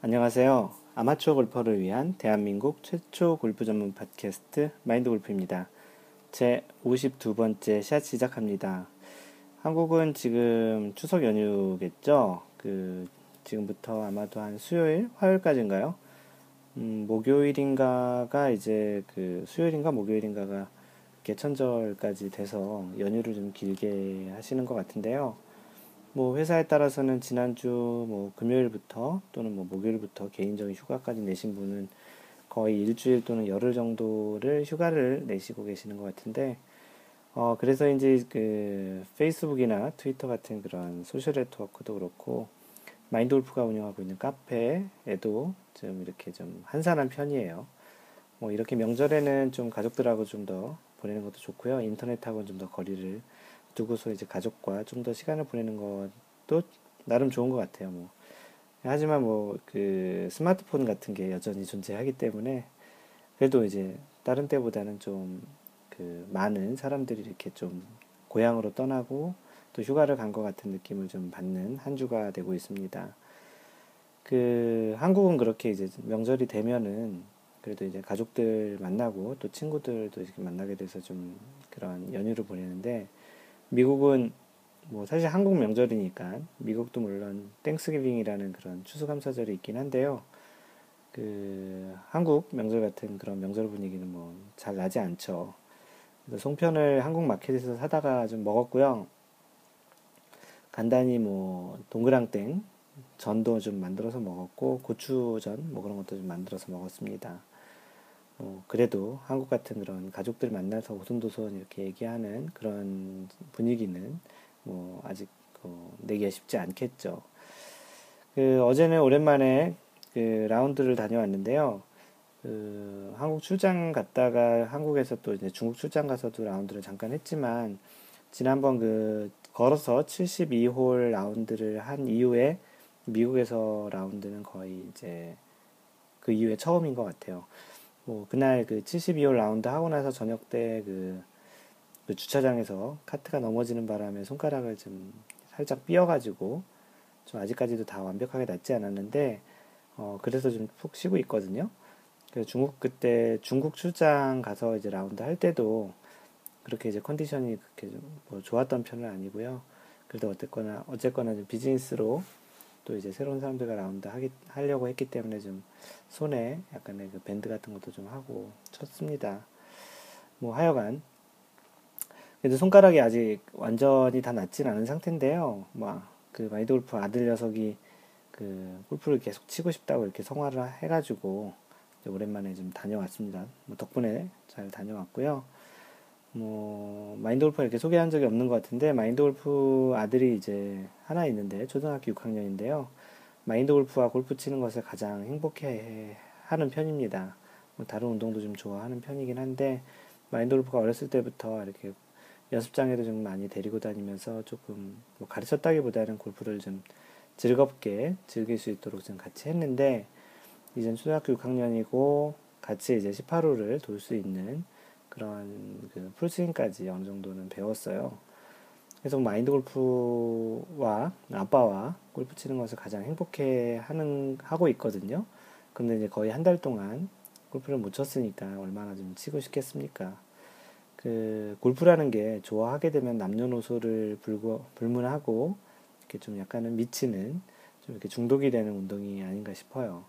안녕하세요. 아마추어 골퍼를 위한 대한민국 최초 골프 전문 팟캐스트 마인드 골프입니다. 제 52번째 샷 시작합니다. 한국은 지금 추석 연휴겠죠? 그, 지금부터 아마도 한 수요일, 화요일까지인가요? 음, 목요일인가가 이제 그 수요일인가 목요일인가가 개천절까지 돼서 연휴를 좀 길게 하시는 것 같은데요. 뭐 회사에 따라서는 지난주 뭐 금요일부터 또는 뭐 목요일부터 개인적인 휴가까지 내신 분은 거의 일주일 또는 열흘 정도를 휴가를 내시고 계시는 것 같은데 어 그래서 이제 그 페이스북이나 트위터 같은 그런 소셜 네트워크도 그렇고 마인드 골프가 운영하고 있는 카페에도 좀 이렇게 좀 한산한 편이에요. 뭐 이렇게 명절에는 좀 가족들하고 좀 더 보내는 것도 좋고요. 인터넷하고는 좀 더 거리를 두고서 이제 가족과 좀 더 시간을 보내는 것도 나름 좋은 것 같아요. 뭐. 하지만 뭐 그 스마트폰 같은 게 여전히 존재하기 때문에 그래도 이제 다른 때보다는 좀 그 많은 사람들이 이렇게 좀 고향으로 떠나고 또 휴가를 간 것 같은 느낌을 좀 받는 한 주가 되고 있습니다. 그 한국은 그렇게 이제 명절이 되면은 그래도 이제 가족들 만나고 또 친구들도 이렇게 만나게 돼서 좀 그런 연휴를 보내는데 미국은 뭐 사실 한국 명절이니까 미국도 물론 땡스기빙이라는 그런 추수감사절이 있긴 한데요. 그 한국 명절 같은 그런 명절 분위기는 뭐 잘 나지 않죠. 송편을 한국 마켓에서 사다가 좀 먹었고요. 간단히 뭐 동그랑땡 전도 좀 만들어서 먹었고 고추전 뭐 그런 것도 좀 만들어서 먹었습니다. 어, 그래도 한국 같은 그런 가족들 만나서 오손도손 이렇게 얘기하는 그런 분위기는 뭐 아직 어, 내기가 쉽지 않겠죠. 그 어제는 오랜만에 그 라운드를 다녀왔는데요. 그 한국 출장 갔다가 한국에서 또 이제 중국 출장 가서도 라운드를 잠깐 했지만 지난번 그 걸어서 72홀 라운드를 한 이후에 미국에서 라운드는 거의 이제 그 이후에 처음인 것 같아요. 뭐 그날 그 72홀 라운드 하고 나서 저녁 때그 그 주차장에서 카트가 넘어지는 바람에 손가락을 좀 살짝 삐어가지고 좀 아직까지도 다 완벽하게 낫지 않았는데 어 그래서 좀 푹 쉬고 있거든요. 그 중국 그때 중국 출장 가서 이제 라운드 할 때도 그렇게 이제 컨디션이 그렇게 뭐 좋았던 편은 아니고요. 그래도 어쨌거나 어쨌거나 좀 비즈니스로 또 이제 새로운 사람들과 라운드 하기, 하려고 했기 때문에 좀 손에 약간의 그 밴드 같은 것도 좀 하고 쳤습니다. 뭐 하여간 그래도 손가락이 아직 완전히 다 낫진 않은 상태인데요. 막 그 마인드 골프 아들 녀석이 그 골프를 계속 치고 싶다고 이렇게 성화를 해가지고 오랜만에 좀 다녀왔습니다. 뭐 덕분에 잘 다녀왔고요. 뭐 마인드 골프 이렇게 소개한 적이 없는 것 같은데 마인드 골프 아들이 이제 하나 있는데 초등학교 6학년인데요. 마인드 골프와 골프 치는 것을 가장 행복해 하는 편입니다. 뭐 다른 운동도 좀 좋아하는 편이긴 한데 마인드 골프가 어렸을 때부터 이렇게 연습장에도 좀 많이 데리고 다니면서 조금 뭐 가르쳤다기보다는 골프를 좀 즐겁게 즐길 수 있도록 좀 같이 했는데 이젠 초등학교 6학년이고 같이 이제 18호를 돌 수 있는 그런 그 풀스윙까지 어느 정도는 배웠어요. 그래서 마인드 골프와 아빠와 골프 치는 것을 가장 행복해 하는 하고 있거든요. 근데 이제 거의 한 달 동안 골프를 못 쳤으니까 얼마나 좀 치고 싶겠습니까? 그 골프라는 게 좋아하게 되면 남녀노소를 불고, 불문하고 이렇게 좀 약간은 미치는 좀 이렇게 중독이 되는 운동이 아닌가 싶어요.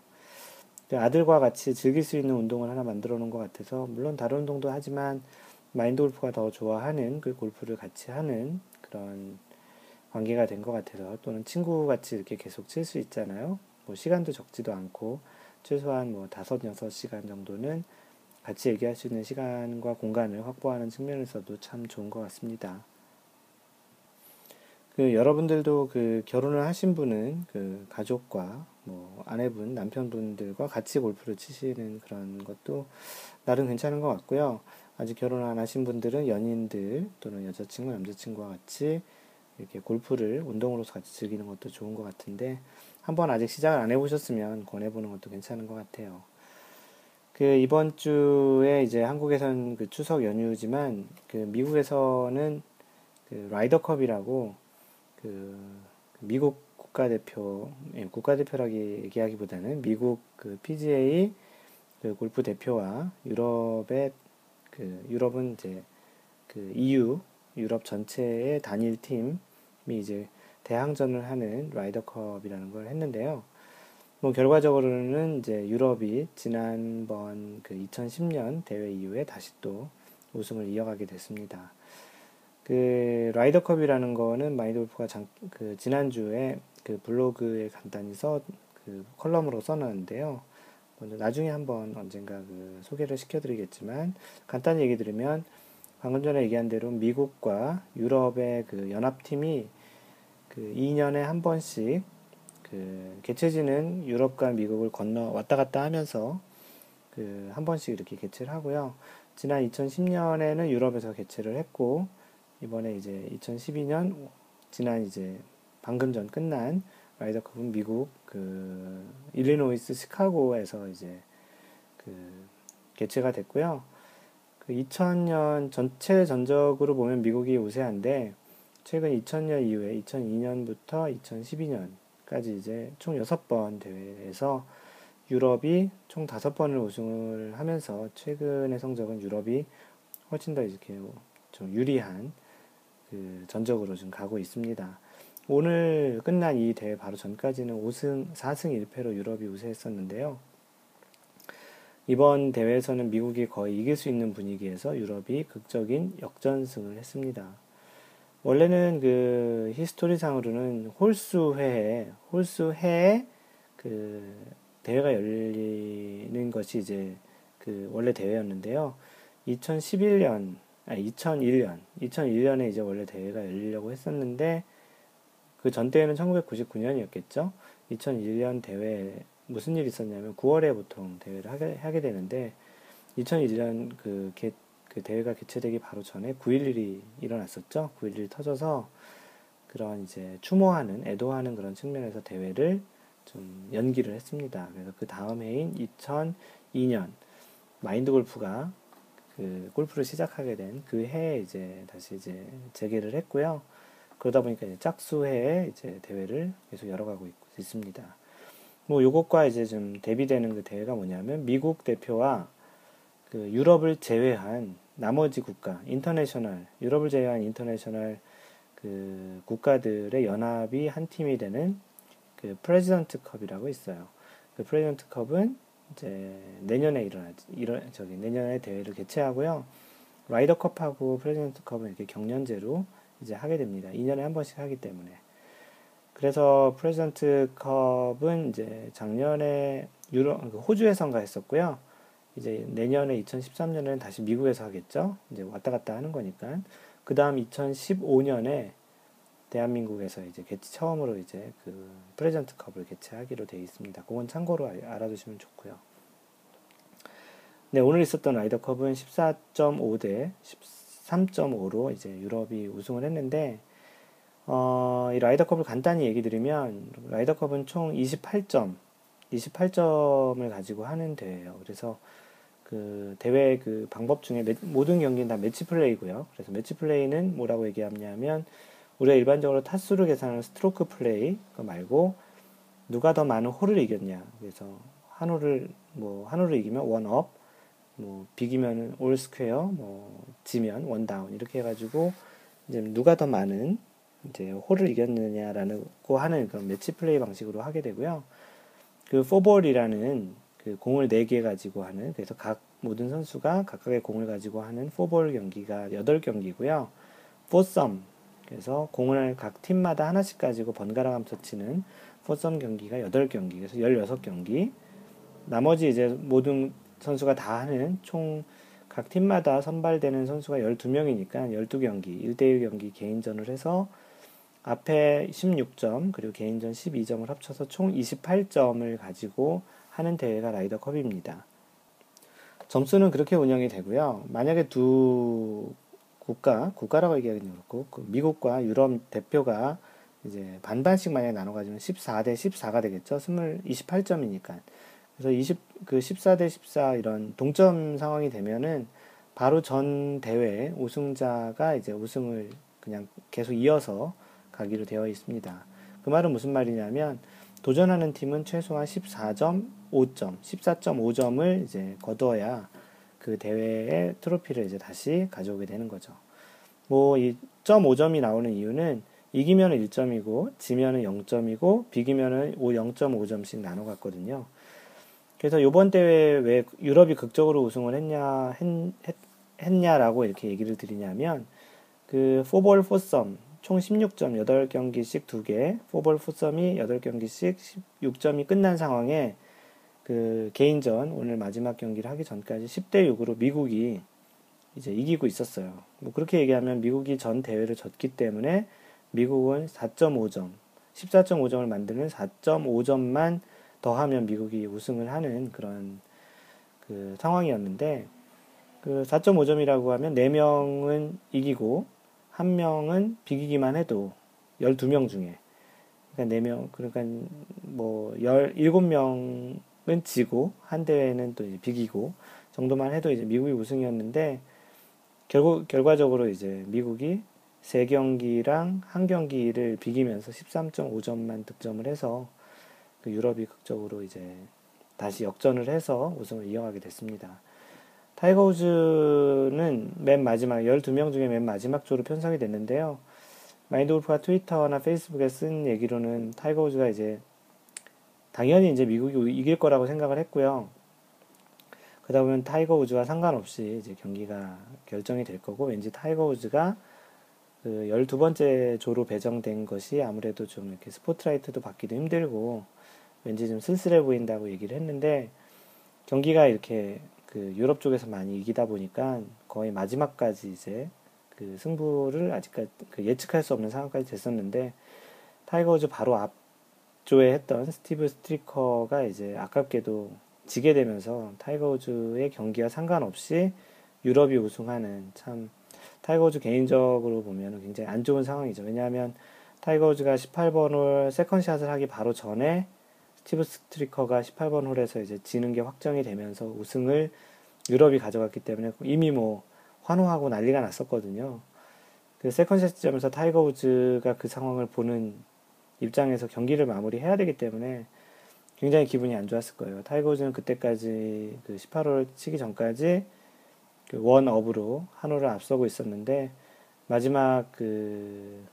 아들과 같이 즐길 수 있는 운동을 하나 만들어 놓은 것 같아서 물론 다른 운동도 하지만 마인드 골프가 더 좋아하는 그 골프를 같이 하는 그런 관계가 된 것 같아서 또는 친구 같이 이렇게 계속 칠 수 있잖아요. 뭐 시간도 적지도 않고 최소한 뭐 다섯 여섯 시간 정도는 같이 얘기할 수 있는 시간과 공간을 확보하는 측면에서도 참 좋은 것 같습니다. 그 여러분들도 그 결혼을 하신 분은 그 가족과 뭐 아내분, 남편분들과 같이 골프를 치시는 그런 것도 나름 괜찮은 것 같고요. 아직 결혼 안 하신 분들은 연인들 또는 여자친구, 남자친구와 같이 이렇게 골프를 운동으로서 같이 즐기는 것도 좋은 것 같은데 한번 아직 시작을 안 해보셨으면 권해보는 것도 괜찮은 것 같아요. 그 이번 주에 이제 한국에선 그 추석 연휴지만 그 미국에서는 그 라이더컵이라고 그 미국 국가대표, 예, 국가대표라기 얘기하기보다는 미국 그 PGA 그 골프 대표와 유럽의 그 유럽은 이제 그 EU 유럽 전체의 단일 팀이 이제 대항전을 하는 라이더컵이라는 걸 했는데요. 뭐 결과적으로는 이제 유럽이 지난번 그 2010년 대회 이후에 다시 또 우승을 이어가게 됐습니다. 그 라이더컵이라는 거는 마인드골프가 그 지난주에 그 블로그에 간단히 써 그 칼럼으로 써놨는데요. 나중에 한번 언젠가 그 소개를 시켜드리겠지만 간단히 얘기 드리면 방금 전에 얘기한 대로 미국과 유럽의 그 연합팀이 그 2년에 한 번씩 그 개최지는 유럽과 미국을 건너 왔다 갔다 하면서 그 한 번씩 이렇게 개최를 하고요. 지난 2010년에는 유럽에서 개최를 했고 이번에 이제 2012년 지난 이제 방금 전 끝난 라이더컵은 미국 그 일리노이스 시카고에서 이제 그 개최가 됐고요. 그 2000년 전체 전적으로 보면 미국이 우세한데 최근 2000년 이후에 2002년부터 2012년까지 이제 총 6번 대회에서 유럽이 총 5번을 우승을 하면서 최근의 성적은 유럽이 훨씬 더 이렇게 좀 유리한 그 전적으로 좀 가고 있습니다. 오늘 끝난 이 대회 바로 전까지는 5승, 4승 1패로 유럽이 우세했었는데요. 이번 대회에서는 미국이 거의 이길 수 있는 분위기에서 유럽이 극적인 역전승을 했습니다. 원래는 그 히스토리상으로는 홀수회에 홀수회에 그 대회가 열리는 것이 이제 그 원래 대회였는데요. 2011년 아 2001년 2001년에 이제 원래 대회가 열리려고 했었는데 그 전 대회는 1999년이었겠죠. 2001년 대회 무슨 일이 있었냐면 9월에 보통 대회를 하게, 하게 되는데 2001년 그, 개, 그 대회가 개최되기 바로 전에 9.11이 일어났었죠. 9.11이 터져서 그런 이제 추모하는, 애도하는 그런 측면에서 대회를 좀 연기를 했습니다. 그래서 그 다음 해인 2002년 마인드 골프가 그 골프를 시작하게 된 그 해에 이제 다시 이제 재개를 했고요. 그러다 보니까 이제 짝수해에 이제 대회를 계속 열어가고 있, 있습니다. 뭐 요것과 이제 좀 대비되는 그 대회가 뭐냐면 미국 대표와 그 유럽을 제외한 나머지 국가, international, 유럽을 제외한 international 그 국가들의 연합이 한 팀이 되는 그 프레지던트 컵이라고 있어요. 그 프레지던트 컵은 이제 내년에 일어나지, 이런 저기 내년에 대회를 개최하고요. 라이더 컵하고 프레지던트 컵은 이렇게 격년제로 이제 하게 됩니다. 2년에 한 번씩 하기 때문에. 그래서 프레지던트 컵은 이제 작년에 유로 그 호주에서 한가했었고요. 이제 내년에 2013년에는 다시 미국에서 하겠죠. 이제 왔다 갔다 하는 거니까. 그 다음 2015년에 대한민국에서 이제 개최 처음으로 이제 그 프레젠트 컵을 개최하기로 되어 있습니다. 그건 참고로 알아두시면 좋고요. 네, 오늘 있었던 라이더 컵은 14.5대 13.5로 이제 유럽이 우승을 했는데 어, 이 라이더컵을 간단히 얘기 드리면 라이더컵은 총 28점, 28점을 가지고 하는 대회예요. 그래서 그 대회 그 방법 중에 매, 모든 경기는 다 매치 플레이고요. 그래서 매치 플레이는 뭐라고 얘기하냐면 우리가 일반적으로 타수를 계산하는 스트로크 플레이 그 말고 누가 더 많은 홀을 이겼냐. 그래서 한 홀을 뭐 한 홀을 이기면 one up, 뭐 비기면은 all square, 뭐 지면 one down 이렇게 해가지고 이제 누가 더 많은 이제 홀을 이겼느냐라는 고 하는 그런 매치 플레이 방식으로 하게 되고요. 그 포볼이라는 그 공을 4개 가지고 하는 그래서 각 모든 선수가 각각의 공을 가지고 하는 포볼 경기가 8경기고요. 포썸 그래서 공을 각 팀마다 하나씩 가지고 번갈아 가면서 치는 포썸 경기가 8경기 그래서 16경기 나머지 이제 모든 선수가 다 하는 총 각 팀마다 선발되는 선수가 12명이니까 12경기 1대1 경기 개인전을 해서 앞에 16점, 그리고 개인전 12점을 합쳐서 총 28점을 가지고 하는 대회가 라이더컵입니다. 점수는 그렇게 운영이 되고요. 만약에 두 국가, 국가라고 얘기하기는 그렇고, 그 미국과 유럽 대표가 이제 반반씩 만약에 나눠가지면 14대 14가 되겠죠. 20, 28점이니까. 그래서 20, 그 14대 14 이런 동점 상황이 되면은 바로 전 대회 우승자가 이제 우승을 그냥 계속 이어서 가기로 되어 있습니다. 그 말은 무슨 말이냐면 도전하는 팀은 최소한 14.5점, 14.5점을 이제 거두어야 그 대회의 트로피를 이제 다시 가져오게 되는 거죠. 뭐이 0.5점이 나오는 이유는 이기면은 1점이고 지면은 0점이고 비기면은 0.5점씩 나눠 갔거든요. 그래서 요번 대회 왜 유럽이 극적으로 우승을 했냐 했, 했냐라고 이렇게 얘기를 드리냐면 그 포볼 포썸 총 16점 8경기씩 2개 포볼 포썸이 8경기씩 16점이 끝난 상황에 그 개인전 오늘 마지막 경기를 하기 전까지 10대 6으로 미국이 이제 이기고 있었어요. 뭐 그렇게 얘기하면 미국이 전 대회를 졌기 때문에 미국은 4.5점, 14.5점을 만드는 4.5점만 더하면 미국이 우승을 하는 그런 그 상황이었는데 그 4.5점이라고 하면 4명은 이기고 1명은 비기기만 해도 12명 중에 그러니까 4명 그러니까 뭐 17명은 지고 한 대회는 또 비기고 정도만 해도 이제 미국이 우승이었는데 결국 결과적으로 이제 미국이 세 경기랑 한 경기를 비기면서 13.5점만 득점을 해서 그 유럽이 극적으로 이제 다시 역전을 해서 우승을 이어가게 됐습니다. 타이거 우즈는 맨 마지막 12명 중에 맨 마지막 조로 편성이 됐는데요. 마인드 골프가 트위터나 페이스북에 쓴 얘기로는 타이거 우즈가 이제 당연히 이제 미국이 이길 거라고 생각을 했고요. 그러다 보면 타이거 우즈와 상관없이 이제 경기가 결정이 될 거고 왠지 타이거 우즈가 그 12번째 조로 배정된 것이 아무래도 좀 이렇게 스포트라이트도 받기도 힘들고 왠지 좀 쓸쓸해 보인다고 얘기를 했는데 경기가 이렇게 그 유럽 쪽에서 많이 이기다 보니까 거의 마지막까지 이제 그 승부를 아직까지 그 예측할 수 없는 상황까지 됐었는데 타이거 우즈 바로 앞조에 했던 스티브 스트리커가 이제 아깝게도 지게 되면서 타이거 우즈의 경기와 상관없이 유럽이 우승하는 참 타이거 우즈 개인적으로 보면 굉장히 안 좋은 상황이죠. 왜냐하면 타이거 우즈가 18번 홀 second shot을 하기 바로 전에 스티브 스트리커가 18번 홀에서 이제 지는 게 확정이 되면서 우승을 유럽이 가져갔기 때문에 이미 뭐 환호하고 난리가 났었거든요. 그 second shot 시점에서 타이거 우즈가 그 상황을 보는 입장에서 경기를 마무리해야 되기 때문에 굉장히 기분이 안 좋았을 거예요. 타이거 우즈는 그때까지 그 18홀 치기 전까지 그 one up으로 한 홀을 앞서고 있었는데 마지막 그,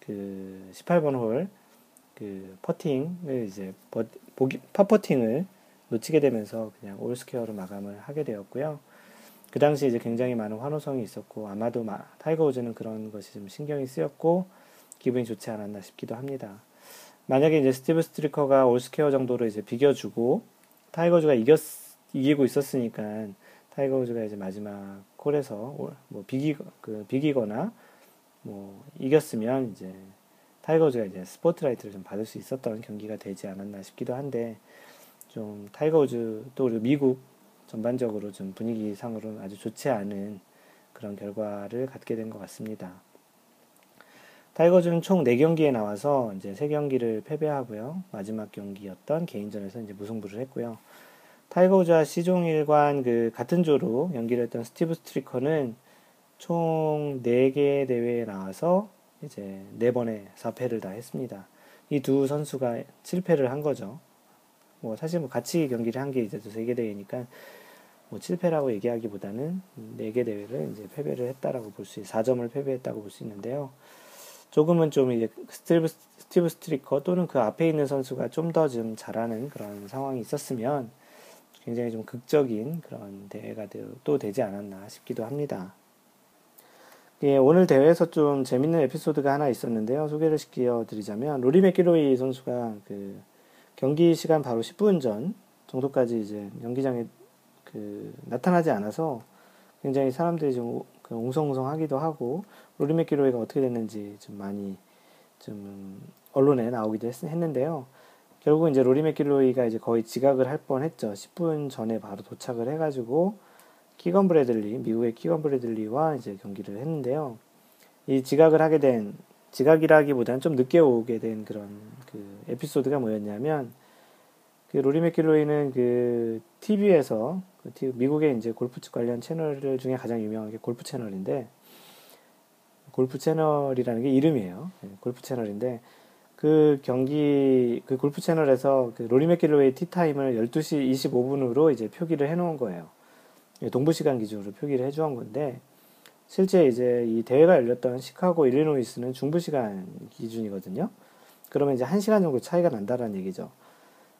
그 18번 홀 그 퍼팅을 이제 보기, 파퍼팅을 놓치게 되면서 그냥 all square로 마감을 하게 되었고요. 그 당시 이제 굉장히 많은 환호성이 있었고 아마도 마, 타이거 우즈는 그런 것이 좀 신경이 쓰였고 기분이 좋지 않았나 싶기도 합니다. 만약에 이제 스티브 스트리커가 all square 정도로 이제 비겨주고 타이거 우즈가 이겼 이기고 있었으니까 타이거 우즈가 이제 마지막 홀에서 뭐 비기 그 비기거나 뭐 이겼으면 이제 타이거 우즈가 이제 스포트라이트를 좀 받을 수 있었던 경기가 되지 않았나 싶기도 한데 좀 타이거 우즈 또 미국 전반적으로 좀 분위기상으로는 아주 좋지 않은 그런 결과를 갖게 된 것 같습니다. 타이거 우즈는 총 4경기에 나와서 이제 3경기를 패배하고요. 마지막 경기였던 개인전에서 이제 무승부를 했고요. 타이거우즈와 시종일관 그 같은 조로 경기를 했던 스티브 스트리커는 총 4개 대회에 나와서 이제 네 번의 4패를 다 했습니다. 이 두 선수가 7패를 한 거죠. 뭐 사실 뭐 같이 경기를 한 게 이제 세계 대회니까 뭐 7패라고 얘기하기보다는 4개 대회를 이제 패배를 했다라고 볼 수, 4점을 패배했다고 볼 수 있는데요. 조금은 좀 이제 스티브, 스티브 스트리커 또는 그 앞에 있는 선수가 좀 더좀 좀 잘하는 그런 상황이 있었으면 굉장히 좀 극적인 그런 대회가 또 되지 않았나 싶기도 합니다. 예, 오늘 대회에서 좀 재밌는 에피소드가 하나 있었는데요. 소개를 시켜 드리자면, 로리 맥기로이 선수가 그 경기 시간 바로 10분 전 정도까지 이제 경기장에 그 나타나지 않아서 굉장히 사람들이 좀그 웅성웅성 하기도 하고, 로리 맥기로이가 어떻게 됐는지 좀 많이 좀 언론에 나오기도 했, 했는데요. 결국 이제 로리 맥길로이가 이제 거의 지각을 할 뻔 했죠. 10분 전에 바로 도착을 해가지고, 키건 브래들리, 미국의 키건 브래들리와 이제 경기를 했는데요. 이 지각을 하게 된, 지각이라기보다는 좀 늦게 오게 된 그런 그 에피소드가 뭐였냐면, 그 로리 맥길로이는 그 TV에서, 그 미국의 이제 골프 관련 채널 중에 가장 유명한 게 골프 채널인데, 골프 채널이라는 게 이름이에요. 네, 골프 채널인데, 그그 경기 그 골프 채널에서 그 로리 맥길로이의 tee time을 12시 25분으로 이제 표기를 해 놓은 거예요. 동부 시간 기준으로 표기를 해 놓은 건데 실제 이제 이 대회가 열렸던 시카고 일리노이스는 중부 시간 기준이거든요. 그러면 이제 1시간 정도 차이가 난다라는 얘기죠.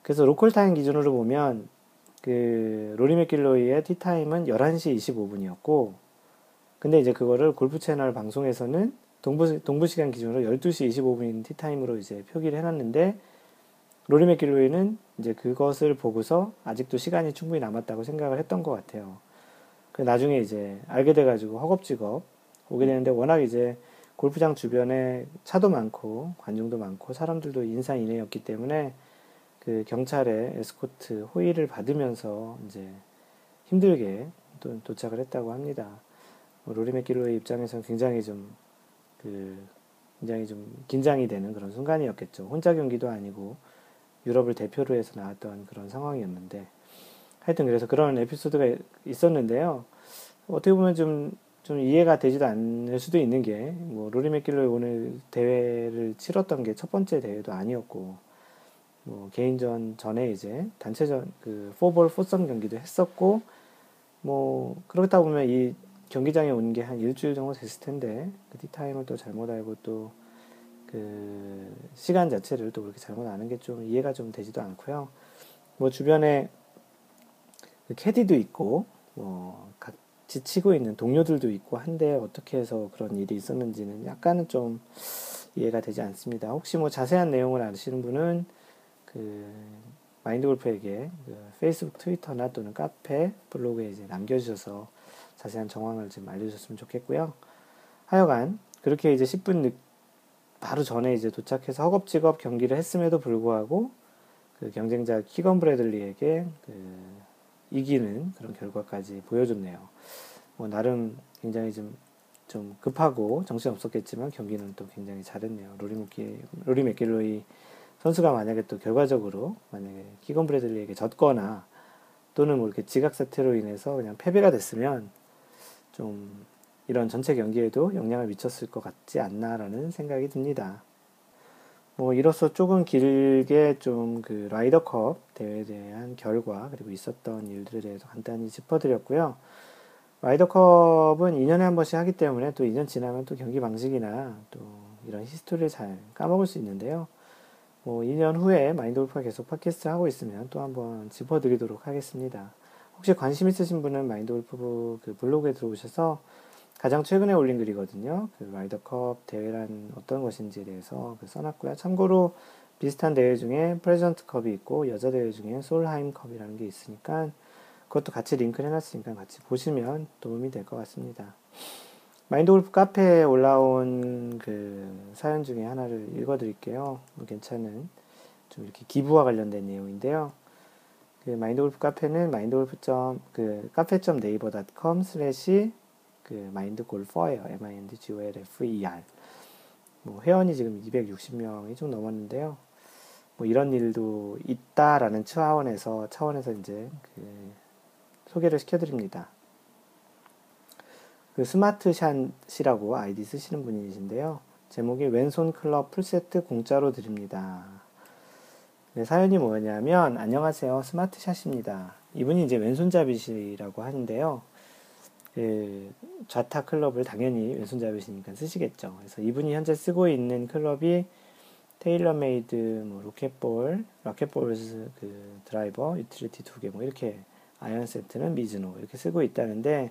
그래서 local time 기준으로 보면 그 로리 맥길로이의 tee time은 11시 25분이었고 근데 이제 그거를 골프 채널 방송에서는 동부, 동부 시간 기준으로 12시 25분인 티타임으로 이제 표기를 해놨는데, 로리 맥길로이는 이제 그것을 보고서 아직도 시간이 충분히 남았다고 생각을 했던 것 같아요. 그 나중에 이제 알게 돼가지고 허겁지겁 오게 되는데 워낙 이제 골프장 주변에 차도 많고 관중도 많고 사람들도 인산인해였기 때문에 그 경찰의 에스코트 호의를 받으면서 이제 힘들게 또 도착을 했다고 합니다. 뭐 로리 맥길로의 입장에서는 굉장히 좀 그 굉장히 좀 긴장이 되는 그런 순간이었겠죠. 혼자 경기도 아니고 유럽을 대표로 해서 나왔던 그런 상황이었는데 하여튼 그래서 그런 에피소드가 있었는데요. 어떻게 보면 좀, 좀 이해가 되지도 않을 수도 있는 게, 뭐, 로리 맥길로이 오늘 대회를 치렀던 게 첫 번째 대회도 아니었고, 뭐, 개인전 전에 이제 단체전, 그, 포볼 포썸 경기도 했었고, 뭐, 그렇다 보면 이 경기장에 온 게 한 일주일 정도 됐을 텐데 그 티타임을 또 잘못 알고 또 그 시간 자체를 또 그렇게 잘못 아는 게 좀 이해가 좀 되지도 않고요. 뭐 주변에 그 캐디도 있고 뭐 같이 치고 있는 동료들도 있고 한데 어떻게 해서 그런 일이 있었는지는 약간은 좀 이해가 되지 않습니다. 혹시 뭐 자세한 내용을 아시는 분은 그 마인드 골프에게 그 페이스북, 트위터나 또는 카페, 블로그에 이제 남겨주셔서 자세한 정황을 좀 알려줬으면 좋겠고요. 하여간 그렇게 이제 10분 늦, 바로 전에 이제 도착해서 허겁지겁 경기를 했음에도 불구하고 그 경쟁자 키건 브래들리에게 그 이기는 그런 결과까지 보여줬네요. 뭐 나름 굉장히 좀, 좀 급하고 정신 없었겠지만 경기는 또 굉장히 잘했네요. 로리 맥길로이 선수가 만약에 또 결과적으로 만약에 키건 브래들리에게 졌거나 또는 뭐 이렇게 지각 사태로 인해서 그냥 패배가 됐으면 좀 이런 전체 경기에도 영향을 미쳤을 것 같지 않나라는 생각이 듭니다. 뭐 이로써 조금 길게 좀 그 라이더컵 대회에 대한 결과 그리고 있었던 일들에 대해서 간단히 짚어드렸고요. 라이더컵은 2년에 한 번씩 하기 때문에 또 2년 지나면 또 경기 방식이나 또 이런 history를 잘 까먹을 수 있는데요. 뭐 2년 후에 마인드 골프가 계속 팟캐스트를 하고 있으면 또 한번 짚어드리도록 하겠습니다. 혹시 관심 있으신 분은 마인드 골프 그 블로그에 들어오셔서 가장 최근에 올린 글이거든요. 그 라이더컵 대회란 어떤 것인지에 대해서 그 써놨고요. 참고로 비슷한 대회 중에 프레지던츠 컵이 있고 여자 대회 중에 솔하임 컵이라는 게 있으니까 그것도 같이 링크를 해놨으니까 같이 보시면 도움이 될 것 같습니다. 마인드 골프 카페에 올라온 그 사연 중에 하나를 읽어드릴게요. 뭐 괜찮은 좀 이렇게 기부와 관련된 내용인데요. 그 마인드 골프 카페는 마인드 골프 그 cafe.naver.com 점 슬래시 그 마인드 골퍼예요. M-I-N-D-G-O-L-F-E-R. 뭐 회원이 지금 260명이 좀 넘었는데요. 뭐 이런 일도 있다라는 차원에서 차원에서 이제 그 소개를 시켜드립니다. 그 스마트샷이라고 아이디 쓰시는 분이신데요. 제목이 왼손 클럽 풀세트 공짜로 드립니다. 네, 사연이 뭐냐면 안녕하세요 스마트샷입니다. 이분이 이제 왼손잡이시라고 하는데요. 그 좌타 클럽을 당연히 왼손잡이시니까 쓰시겠죠. 그래서 이분이 현재 쓰고 있는 클럽이 테일러메이드 뭐 로켓볼, 로켓볼 그 드라이버, 유틸리티 두 개 뭐 이렇게 아이언 세트는 미즈노 이렇게 쓰고 있다는데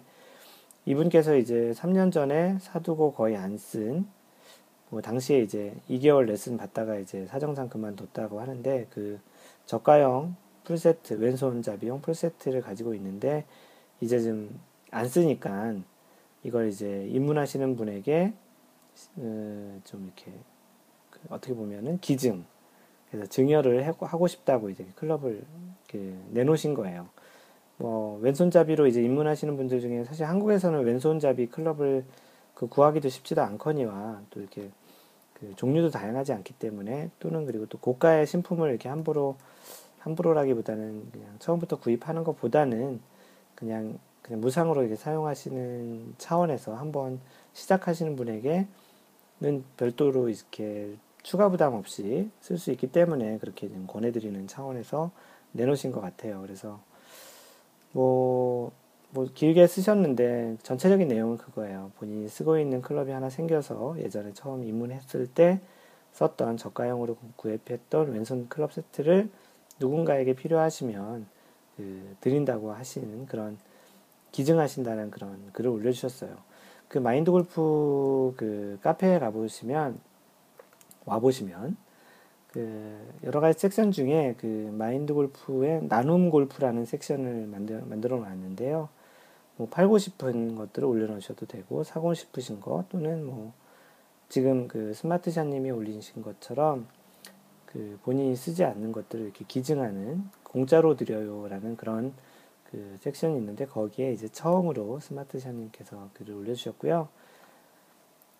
이분께서 이제 3년 전에 사두고 거의 안쓴 뭐 당시에 이제 2개월 레슨 받다가 이제 사정상 그만뒀다고 하는데 그 저가형 풀세트 왼손잡이용 풀세트를 가지고 있는데 이제 좀 안 쓰니까 이걸 이제 입문하시는 분에게 어, 좀 이렇게 그 어떻게 보면은 기증 그래서 증여를 하고 싶다고 이제 클럽을 내놓으신 거예요. 뭐 왼손잡이로 이제 입문하시는 분들 중에 사실 한국에서는 왼손잡이 클럽을 그 구하기도 쉽지도 않거니와 또 이렇게 그 종류도 다양하지 않기 때문에 또는 그리고 또 고가의 신품을 이렇게 함부로 함부로라기보다는 그냥 처음부터 구입하는 것보다는 그냥 그냥 무상으로 이렇게 사용하시는 차원에서 한번 시작하시는 분에게는 별도로 이렇게 추가 부담 없이 쓸 수 있기 때문에 그렇게 좀 권해드리는 차원에서 내놓으신 것 같아요. 그래서 뭐, 뭐 길게 쓰셨는데 전체적인 내용은 그거예요. 본인이 쓰고 있는 클럽이 하나 생겨서 예전에 처음 입문했을 때 썼던 저가형으로 구입했던 왼손 클럽 세트를 누군가에게 필요하시면 그 드린다고 하시는 그런 기증하신다는 그런 글을 올려주셨어요. 그 마인드 골프 그 카페에 가보시면 와보시면 그 여러 가지 섹션 중에 그 마인드 골프의 나눔 골프라는 섹션을 만들, 만들어 놨는데요. 뭐 팔고 싶은 것들을 올려놓으셔도 되고 사고 싶으신 것 또는 뭐 지금 그 스마트샷님이 올리신 것처럼 그 본인이 쓰지 않는 것들을 이렇게 기증하는 공짜로 드려요라는 그런 그 섹션이 있는데 거기에 이제 처음으로 스마트샷님께서 글을 올려주셨고요.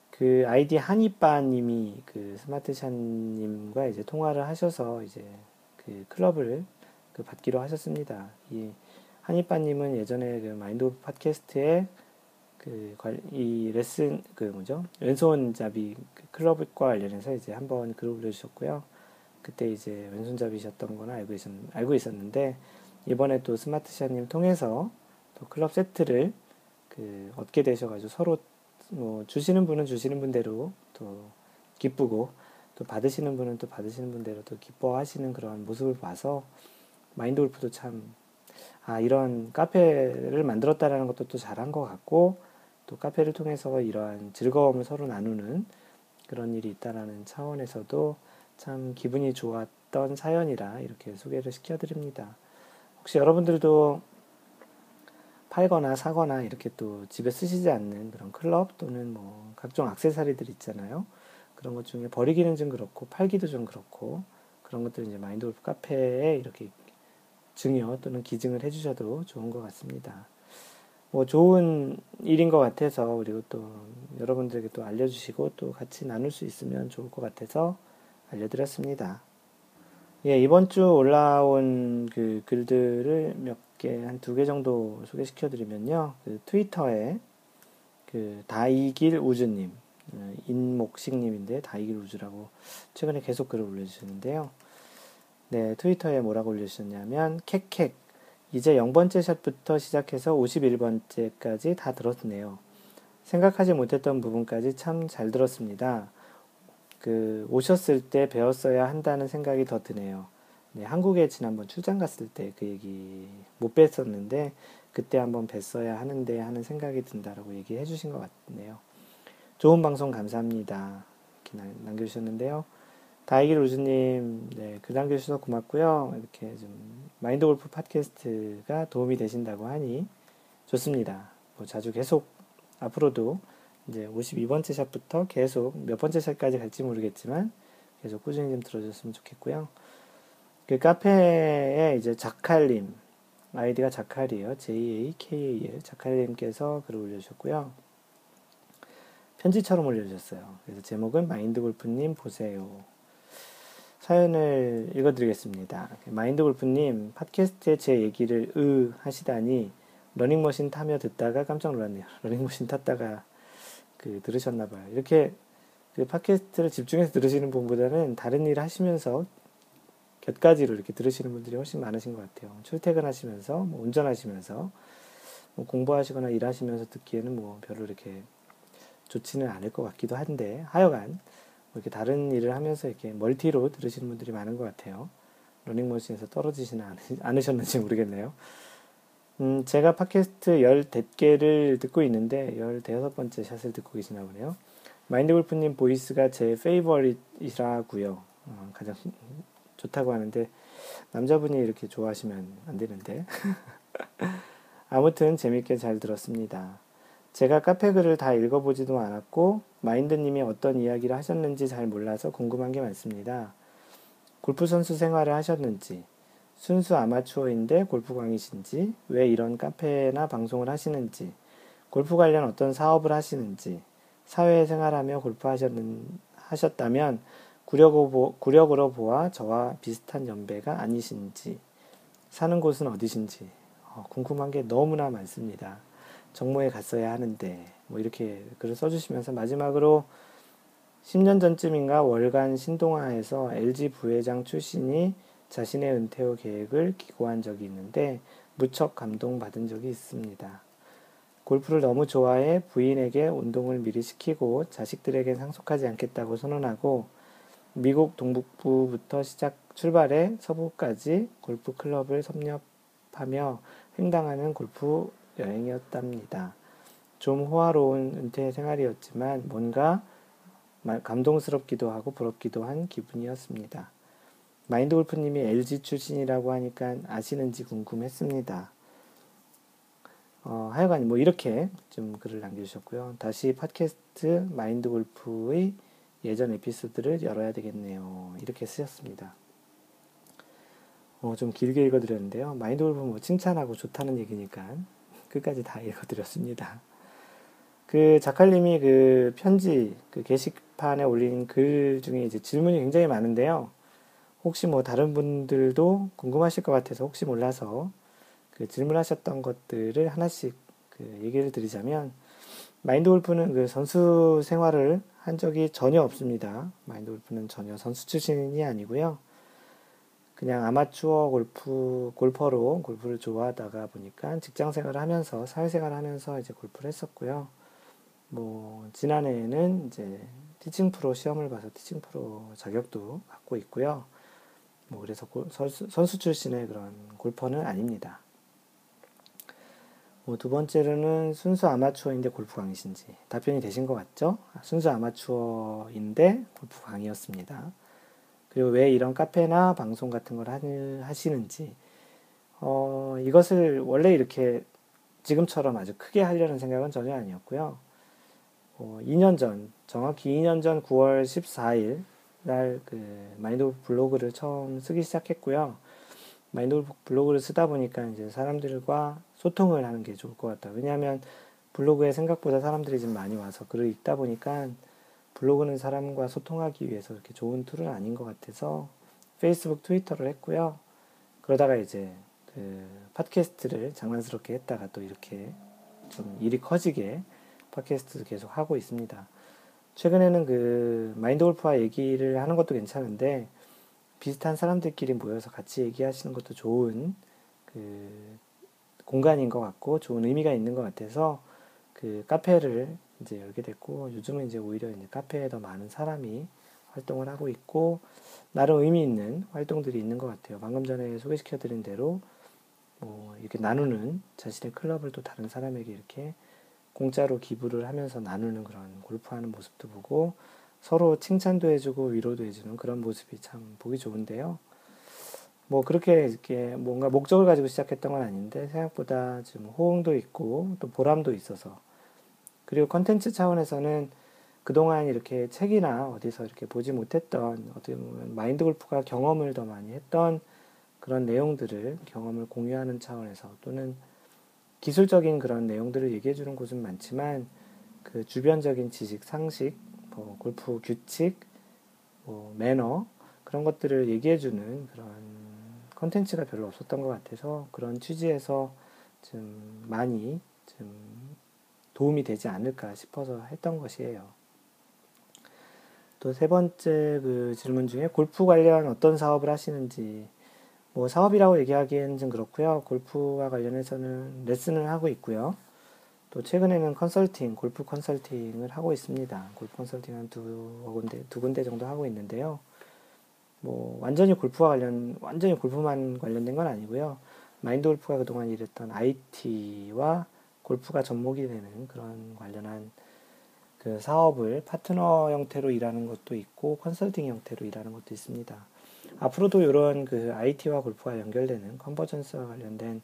그 아이디 한이빠님이 그 스마트샷님과 이제 통화를 하셔서 이제 그 클럽을 그 받기로 하셨습니다. 이 한이빠님은 예전에 그 마인드 골프 팟캐스트에 그 이 레슨 그 뭐죠 왼손잡이 그 클럽과 관련해서 이제 한번 글을 올려주셨고요. 그때 이제 왼손잡이셨던 거나 알고, 있었, 알고 있었는데 이번에 또 스마트샷님 통해서 또 클럽 세트를 그 얻게 되셔가지고 서로 뭐 주시는 분은 주시는 분대로 또 기쁘고 또 받으시는 분은 또 받으시는 분대로 또 기뻐하시는 그런 모습을 봐서 마인드 골프도 참 아, 이런 카페를 만들었다라는 것도 또 잘한 것 같고, 또 카페를 통해서 이러한 즐거움을 서로 나누는 그런 일이 있다라는 차원에서도 참 기분이 좋았던 사연이라 이렇게 소개를 시켜드립니다. 혹시 여러분들도 팔거나 사거나 이렇게 또 집에 쓰시지 않는 그런 클럽 또는 뭐 각종 악세사리들 있잖아요. 그런 것 중에 버리기는 좀 그렇고 팔기도 좀 그렇고 그런 것들 이제 마인드 골프 카페에 이렇게 증여 또는 기증을 해주셔도 좋은 것 같습니다. 뭐 좋은 일인 것 같아서 그리고 또 여러분들에게 또 알려주시고 또 같이 나눌 수 있으면 좋을 것 같아서 알려드렸습니다. 예, 이번 주 올라온 그 글들을 몇 개, 한 두 개 정도 소개시켜 드리면요. 그 트위터에 그 다이길 우주님, 어, 인목식님인데 다이길 우주라고 최근에 계속 글을 올려주시는데요. 네, 트위터에 뭐라고 올려주셨냐면, 캑캑, 이제 0번째 샷부터 시작해서 51번째까지 다 들었네요. 생각하지 못했던 부분까지 참 잘 들었습니다. 그 오셨을 때 배웠어야 한다는 생각이 더 드네요. 네, 한국에 지난번 출장 갔을 때 그 얘기 못 뵀었는데 그때 한번 뵀어야 하는데 하는 생각이 든다라고 얘기해 주신 것 같네요. 좋은 방송 감사합니다. 이렇게 남겨주셨는데요. 다이길 우주님, 네, 글 남겨주셔서 고맙고요. 이렇게 좀 마인드 골프 팟캐스트가 도움이 되신다고 하니 좋습니다. 뭐 자주 계속 앞으로도 이제 52번째 샷부터 계속 몇 번째 샷까지 갈지 모르겠지만 계속 꾸준히 좀 들어줬으면 좋겠고요. 그 카페에 이제 자칼님 아이디가 자칼이에요. J-A-K-A-L 자칼님께서 글을 올려주셨고요. 편지처럼 올려주셨어요. 그래서 제목은 마인드 골프님 보세요. 사연을 읽어드리겠습니다. 마인드 골프님 팟캐스트에 제 얘기를 으 하시다니 러닝머신 타며 듣다가 깜짝 놀랐네요. 러닝머신 탔다가 그 들으셨나 봐요. 이렇게 그 팟캐스트를 집중해서 들으시는 분보다는 다른 일 하시면서 곁가지로 이렇게 들으시는 분들이 훨씬 많으신 것 같아요. 출퇴근하시면서, 뭐 운전하시면서, 뭐 공부하시거나 일하시면서 듣기에는 뭐 별로 이렇게 좋지는 않을 것 같기도 한데, 하여간 뭐 이렇게 다른 일을 하면서 이렇게 멀티로 들으시는 분들이 많은 것 같아요. 러닝머신에서 떨어지지는 않으셨는지 모르겠네요. 음, 제가 팟캐스트 열댓 개를 듣고 있는데 열대여섯 번째 샷을 듣고 계시나 보네요. 마인드 골프님 voice가 제 favorite이라고요. 어, 가장 좋다고 하는데 남자분이 이렇게 좋아하시면 안 되는데. 아무튼 재밌게 잘 들었습니다. 제가 카페 글을 다 읽어보지도 않았고 마인드님이 어떤 이야기를 하셨는지 잘 몰라서 궁금한 게 많습니다. 골프 선수 생활을 하셨는지, 순수 아마추어인데 골프광이신지, 왜 이런 카페나 방송을 하시는지, 골프 관련 어떤 사업을 하시는지, 사회 생활하며 골프 하셨는, 하셨다면 구력으로, 구력으로 보아 저와 비슷한 연배가 아니신지, 사는 곳은 어디신지, 어, 궁금한 게 너무나 많습니다. 정모에 갔어야 하는데, 뭐 이렇게 글을 써주시면서 마지막으로 10년 전쯤인가 월간 신동아에서 LG 부회장 출신이 자신의 은퇴 후 계획을 기고한 적이 있는데 무척 감동받은 적이 있습니다. 골프를 너무 좋아해 부인에게 운동을 미리 시키고 자식들에겐 상속하지 않겠다고 선언하고 미국 동북부부터 시작 출발해 서부까지 골프 클럽을 섭렵하며 횡당하는 골프 여행이었답니다. 좀 호화로운 은퇴 생활이었지만 뭔가 감동스럽기도 하고 부럽기도 한 기분이었습니다. 마인드 골프님이 LG 출신이라고 하니까 아시는지 궁금했습니다. 어, 하여간 뭐 이렇게 좀 글을 남겨주셨고요. 다시 팟캐스트 마인드 골프의 예전 에피소드를 열어야 되겠네요. 이렇게 쓰셨습니다. 어, 좀 길게 읽어드렸는데요. 마인드 골프 뭐 칭찬하고 좋다는 얘기니까 끝까지 다 읽어드렸습니다. 그 작가님이 그 편지 그 게시판에 올린 글 중에 이제 질문이 굉장히 많은데요. 혹시 뭐 다른 분들도 궁금하실 것 같아서 혹시 몰라서 그 질문하셨던 것들을 하나씩 그 얘기를 드리자면 마인드 골프는 그 선수 생활을 한 적이 전혀 없습니다. 마인드 골프는 전혀 선수 출신이 아니고요. 그냥 아마추어 골프 골퍼로 골프를 좋아하다가 보니까 직장 생활을 하면서 사회 생활을 하면서 이제 골프를 했었고요. 뭐 지난해에는 이제 티칭 프로 시험을 봐서 티칭 프로 자격도 갖고 있고요. 뭐 그래서 선수, 선수 출신의 그런 골퍼는 아닙니다. 뭐 두 번째로는 순수 아마추어인데 골프 강의신지 답변이 되신 것 같죠? 아, 순수 아마추어인데 골프 강의였습니다. 그리고 왜 이런 카페나 방송 같은 걸 하시는지 어, 이것을 원래 이렇게 지금처럼 아주 크게 하려는 생각은 전혀 아니었고요. 어, 2년 전, 정확히 2년 전 9월 14일 날 그 마인드 블로그를 처음 쓰기 시작했고요. 마인드 블로그를 쓰다 보니까 이제 사람들과 소통을 하는 게 좋을 것 같다. 왜냐하면 블로그에 생각보다 사람들이 좀 많이 와서 글을 읽다 보니까 블로그는 사람과 소통하기 위해서 그렇게 좋은 툴은 아닌 것 같아서 페이스북, 트위터를 했고요. 그러다가 이제 그 팟캐스트를 장난스럽게 했다가 또 이렇게 좀 일이 커지게 팟캐스트도 계속 하고 있습니다. 최근에는 그 마인드 골프와 얘기를 하는 것도 괜찮은데 비슷한 사람들끼리 모여서 같이 얘기하시는 것도 좋은 그 공간인 것 같고 좋은 의미가 있는 것 같아서 그 카페를 이제 열게 됐고 요즘은 이제 오히려 이제 카페에 더 많은 사람이 활동을 하고 있고 나름 의미 있는 활동들이 있는 것 같아요. 방금 전에 소개시켜드린 대로 뭐 이렇게 나누는 자신의 클럽을 또 다른 사람에게 이렇게 공짜로 기부를 하면서 나누는 그런 골프하는 모습도 보고 서로 칭찬도 해주고 위로도 해주는 그런 모습이 참 보기 좋은데요. 뭐 그렇게 이렇게 뭔가 목적을 가지고 시작했던 건 아닌데 생각보다 좀 호응도 있고 또 보람도 있어서 그리고 컨텐츠 차원에서는 그동안 이렇게 책이나 어디서 이렇게 보지 못했던 어떻게 보면 마인드 골프가 경험을 더 많이 했던 그런 내용들을 경험을 공유하는 차원에서 또는 기술적인 그런 내용들을 얘기해 주는 곳은 많지만 그 주변적인 지식, 상식, 뭐 골프 규칙, 뭐 매너 그런 것들을 얘기해 주는 그런 컨텐츠가 별로 없었던 것 같아서 그런 취지에서 좀 많이 좀 도움이 되지 않을까 싶어서 했던 것이에요. 또 세 번째 그 질문 중에 골프 관련 어떤 사업을 하시는지 뭐 사업이라고 얘기하기에는 좀 그렇고요. 골프와 관련해서는 레슨을 하고 있고요. 또 최근에는 컨설팅, 골프 컨설팅을 하고 있습니다. 골프 컨설팅 한두 군데, 두 군데 정도 하고 있는데요. 뭐, 완전히 골프와 관련, 완전히 골프만 관련된 건 아니고요. 마인드 골프가 그동안 일했던 IT와 골프가 접목이 되는 그런 관련한 그 사업을 파트너 형태로 일하는 것도 있고, 컨설팅 형태로 일하는 것도 있습니다. 앞으로도 이런 그 IT와 골프가 연결되는 컨버전스와 관련된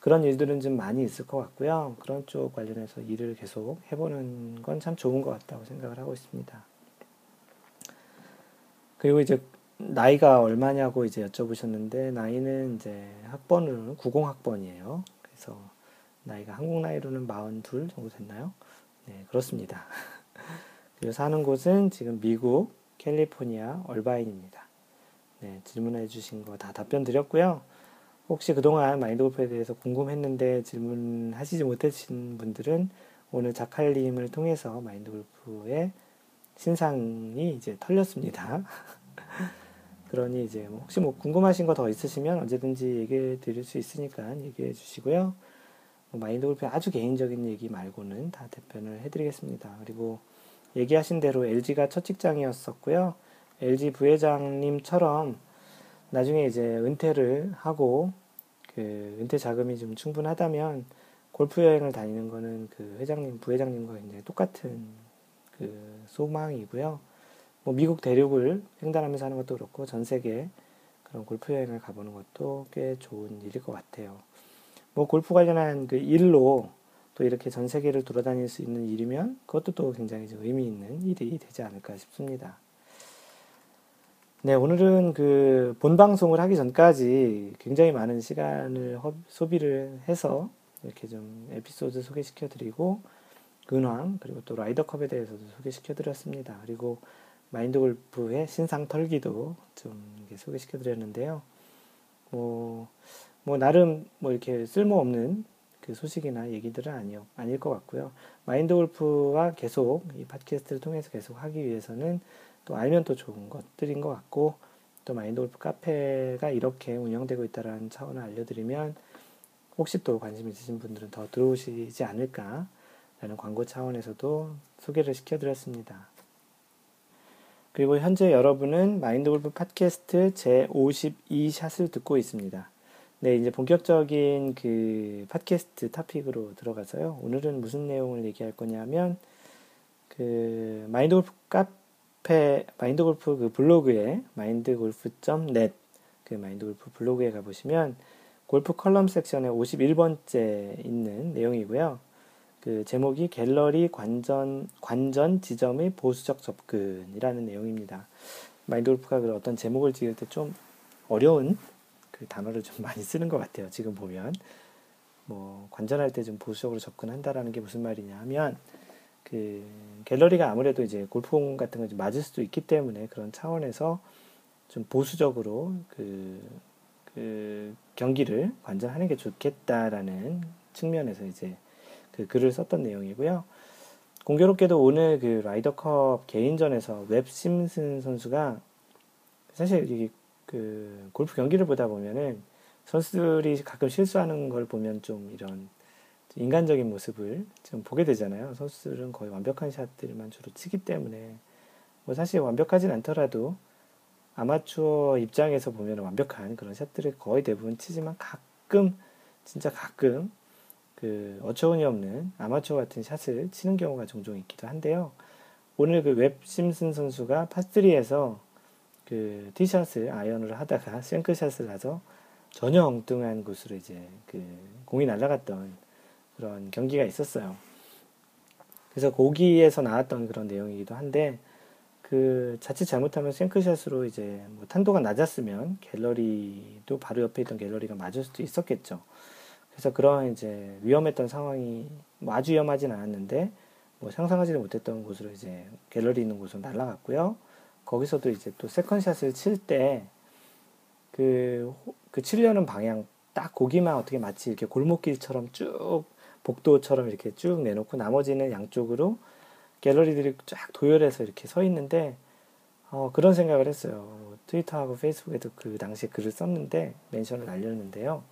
그런 일들은 좀 많이 있을 것 같고요. 그런 쪽 관련해서 일을 계속 해보는 건 참 좋은 것 같다고 생각을 하고 있습니다. 그리고 이제 나이가 얼마냐고 이제 여쭤보셨는데 나이는 이제 학번으로는 90학번이에요. 그래서 나이가 한국 나이로는 42 정도 됐나요? 네, 그렇습니다. 그리고 사는 곳은 지금 미국 캘리포니아 얼바인입니다. 네, 질문해 주신 거 다 답변 드렸고요. 혹시 그동안 마인드 골프에 대해서 궁금했는데 질문하시지 못하신 분들은 오늘 자칼님을 통해서 마인드 골프의 신상이 이제 털렸습니다. 그러니 이제 뭐 혹시 뭐 궁금하신 거 더 있으시면 언제든지 얘기해 드릴 수 있으니까 얘기해 주시고요. 뭐 마인드 골프의 아주 개인적인 얘기 말고는 다 답변을 해드리겠습니다. 그리고 얘기하신 대로 LG가 첫 직장이었었고요. LG 부회장님처럼 나중에 이제 은퇴를 하고 그 은퇴 자금이 좀 충분하다면 골프 여행을 다니는 거는 그 회장님, 부회장님과 굉장히 똑같은 그 소망이고요. 뭐 미국 대륙을 횡단하면서 하는 것도 그렇고 전 세계 그런 골프 여행을 가보는 것도 꽤 좋은 일일 것 같아요. 뭐 골프 관련한 그 일로 또 이렇게 전 세계를 돌아다닐 수 있는 일이면 그것도 또 굉장히 좀 의미 있는 일이 되지 않을까 싶습니다. 네, 오늘은 그 본방송을 하기 전까지 굉장히 많은 시간을 허, 소비를 해서 이렇게 좀 에피소드 소개시켜 드리고 근황 그리고 또 라이더컵에 대해서도 소개시켜 드렸습니다. 그리고 마인드 골프의 신상 털기도 좀 소개시켜 드렸는데요. 뭐, 뭐 나름 뭐 이렇게 쓸모없는 그 소식이나 얘기들은 아니요, 아닐 것 같고요. 마인드 골프와 계속 이 팟캐스트를 통해서 계속 하기 위해서는 또 알면 또 좋은 것들인 것 같고 또 마인드 골프 카페가 이렇게 운영되고 있다는 차원을 알려드리면 혹시 또 관심 있으신 분들은 더 들어오시지 않을까라는 광고 차원에서도 소개를 시켜드렸습니다. 그리고 현재 여러분은 마인드 골프 팟캐스트 제 52샷을 듣고 있습니다. 네, 이제 본격적인 그 팟캐스트 토픽으로 들어가서요. 오늘은 무슨 내용을 얘기할 거냐면 그 마인드 골프 카페 마인드 골프 그 블로그에 마인드골프.net 그 마인드 골프 블로그에 가 보시면 골프 컬럼 섹션에 51번째 있는 내용이고요. 그 제목이 갤러리 관전, 관전 지점의 보수적 접근이라는 내용입니다. 마인드 골프가 그 어떤 제목을 지을 때 좀 어려운 그 단어를 좀 많이 쓰는 것 같아요. 지금 보면. 뭐, 관전할 때 좀 보수적으로 접근한다라는 게 무슨 말이냐 하면, 그, 갤러리가 아무래도 이제 골프공 같은 거좀 맞을 수도 있기 때문에 그런 차원에서 좀 보수적으로 그, 그 경기를 관전하는 게 좋겠다라는 측면에서 이제 그 글을 썼던 내용이고요. 공교롭게도 오늘 그 라이더컵 개인전에서 웹 심슨 선수가 사실 이게 그 골프 경기를 보다 보면은 선수들이 가끔 실수하는 걸 보면 좀 이런 인간적인 모습을 좀 보게 되잖아요. 선수들은 거의 완벽한 샷들만 주로 치기 때문에 뭐 사실 완벽하진 않더라도 아마추어 입장에서 보면 완벽한 그런 샷들을 거의 대부분 치지만 가끔 진짜 가끔 그 어처구니 없는 아마추어 같은 샷을 치는 경우가 종종 있기도 한데요. 오늘 그 웹 심슨 선수가 파스리에서 그 티샷을 아이언을 하다가 생크샷을 해서 전혀 엉뚱한 곳으로 이제 그 공이 날아갔던 그런 경기가 있었어요. 그래서 거기에서 나왔던 그런 내용이기도 한데 그 자칫 잘못하면 생크샷으로 이제 뭐 탄도가 낮았으면 갤러리도 바로 옆에 있던 갤러리가 맞을 수도 있었겠죠. 그래서 그런 이제 위험했던 상황이 뭐 아주 위험하진 않았는데 뭐 상상하지도 못했던 곳으로 이제 갤러리 있는 곳으로 날아갔고요. 거기서도 이제 또 세컨샷을 칠 때 그, 그 치려는 방향 딱 거기만 어떻게 마치 이렇게 골목길처럼 쭉 복도처럼 이렇게 쭉 내놓고 나머지는 양쪽으로 갤러리들이 쫙 도열해서 이렇게 서 있는데 어, 그런 생각을 했어요. 트위터하고 페이스북에도 그 당시에 글을 썼는데 멘션을 날렸는데요.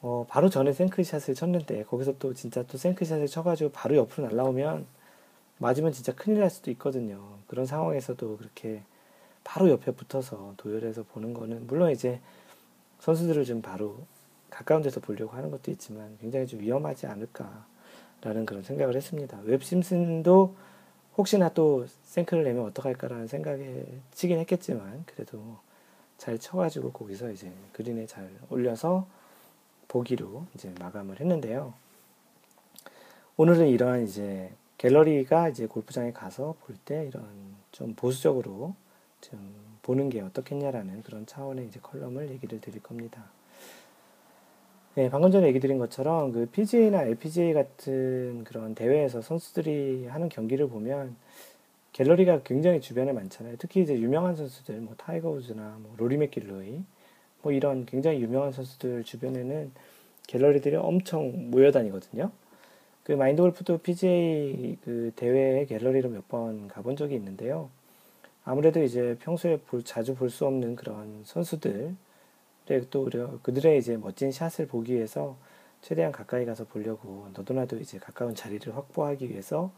어, 바로 전에 생크샷을 쳤는데 거기서 또 진짜 또 생크샷을 쳐가지고 바로 옆으로 날라오면 맞으면 진짜 큰일 날 수도 있거든요. 그런 상황에서도 그렇게 바로 옆에 붙어서 도열해서 보는 거는 물론 이제 선수들을 좀 바로 가까운 데서 보려고 하는 것도 있지만 굉장히 좀 위험하지 않을까라는 그런 생각을 했습니다. 웹 심슨도 혹시나 또 생크를 내면 어떡할까라는 생각에 치긴 했겠지만 그래도 잘 쳐가지고 거기서 이제 그린에 잘 올려서 보기로 이제 마감을 했는데요. 오늘은 이러한 이제 갤러리가 이제 골프장에 가서 볼 때 이런 좀 보수적으로 좀 보는 게 어떻겠냐라는 그런 차원의 이제 컬럼을 얘기를 드릴 겁니다. 네, 방금 전에 얘기 드린 것처럼 그 PGA나 LPGA 같은 그런 대회에서 선수들이 하는 경기를 보면 갤러리가 굉장히 주변에 많잖아요. 특히 이제 유명한 선수들, 뭐 타이거 우즈나 뭐 로리 매킬로이, 뭐 이런 굉장히 유명한 선수들 주변에는 갤러리들이 엄청 모여다니거든요. 그 마인드 골프도 PGA 그 대회 갤러리로 몇 번 가본 적이 있는데요. 아무래도 이제 평소에 볼, 자주 볼 수 없는 그런 선수들, 또 그들의 이제 멋진 샷을 보기 위해서 최대한 가까이 가서 보려고 너도나도 이제 가까운 자리를 확보하기 위해서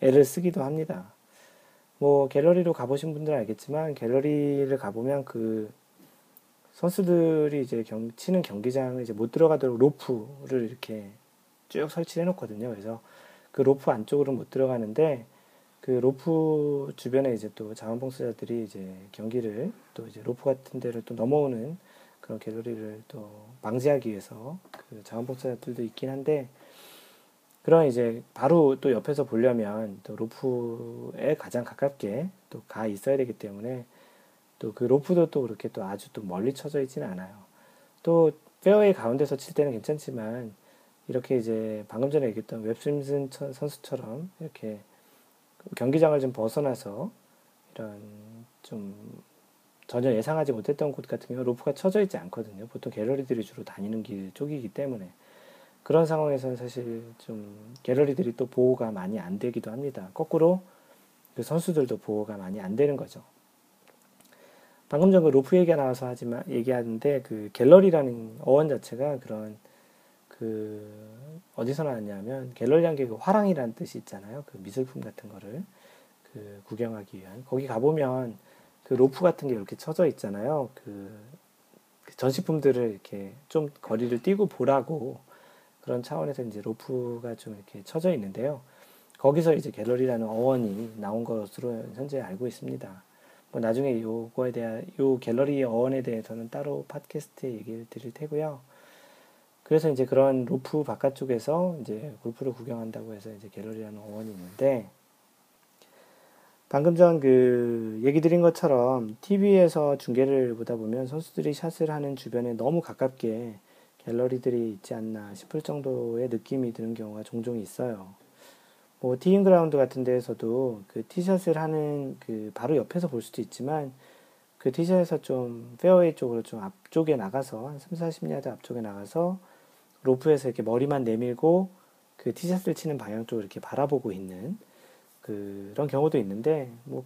애를 쓰기도 합니다. 뭐 갤러리로 가보신 분들은 알겠지만 갤러리를 가보면 그 선수들이 이제 경, 치는 경기장을 이제 못 들어가도록 로프를 이렇게 쭉 설치해 놓거든요. 그래서 그 로프 안쪽으로 못 들어가는데 그 로프 주변에 이제 또 자원봉사자들이 이제 경기를 또 이제 로프 같은 데를 또 넘어오는 그런 갤러리를 또 방지하기 위해서 그 자원봉사자들도 있긴 한데 그런 이제 바로 또 옆에서 보려면 또 로프에 가장 가깝게 또 가 있어야 되기 때문에 또 그 로프도 또 그렇게 또 아주 또 멀리 쳐져 있지는 않아요. 또 페어웨이 가운데서 칠 때는 괜찮지만 이렇게 이제 방금 전에 얘기했던 웹심슨 선수처럼 이렇게 경기장을 좀 벗어나서 이런 좀 전혀 예상하지 못했던 곳 같은 경우 로프가 쳐져 있지 않거든요. 보통 갤러리들이 주로 다니는 길 쪽이기 때문에 그런 상황에서는 사실 좀 갤러리들이 또 보호가 많이 안 되기도 합니다. 거꾸로 그 선수들도 보호가 많이 안 되는 거죠. 방금 전 그 로프 얘기가 나와서 하나만 얘기하는데 그 갤러리라는 어원 자체가 그런 그 어디서 나왔냐면 갤러리란 게 그 화랑이라는 뜻이 있잖아요. 그 미술품 같은 거를 그 구경하기 위한 거기 가보면 그 로프 같은 게 이렇게 쳐져 있잖아요. 그, 그 전시품들을 이렇게 좀 거리를 띄고 보라고 그런 차원에서 이제 로프가 좀 이렇게 쳐져 있는데요. 거기서 이제 갤러리라는 어원이 나온 것으로 현재 알고 있습니다. 뭐 나중에 요거에 대한 요 갤러리 어원에 대해서는 따로 팟캐스트에 얘기를 드릴 테고요. 그래서 이제 그런 로프 바깥쪽에서 이제 골프를 구경한다고 해서 이제 갤러리라는 어원이 있는데 방금 전 그 얘기 드린 것처럼 TV에서 중계를 보다 보면 선수들이 샷을 하는 주변에 너무 가깝게 갤러리들이 있지 않나 싶을 정도의 느낌이 드는 경우가 종종 있어요. 뭐 티잉 그라운드 같은 데에서도 그 티샷을 하는 그 바로 옆에서 볼 수도 있지만 그 티샷에서 좀 페어웨이 쪽으로 좀 앞쪽에 나가서 한 3, 40야드 앞쪽에 나가서 로프에서 이렇게 머리만 내밀고 그 티샷을 치는 방향 쪽을 이렇게 바라보고 있는 그런 경우도 있는데 뭐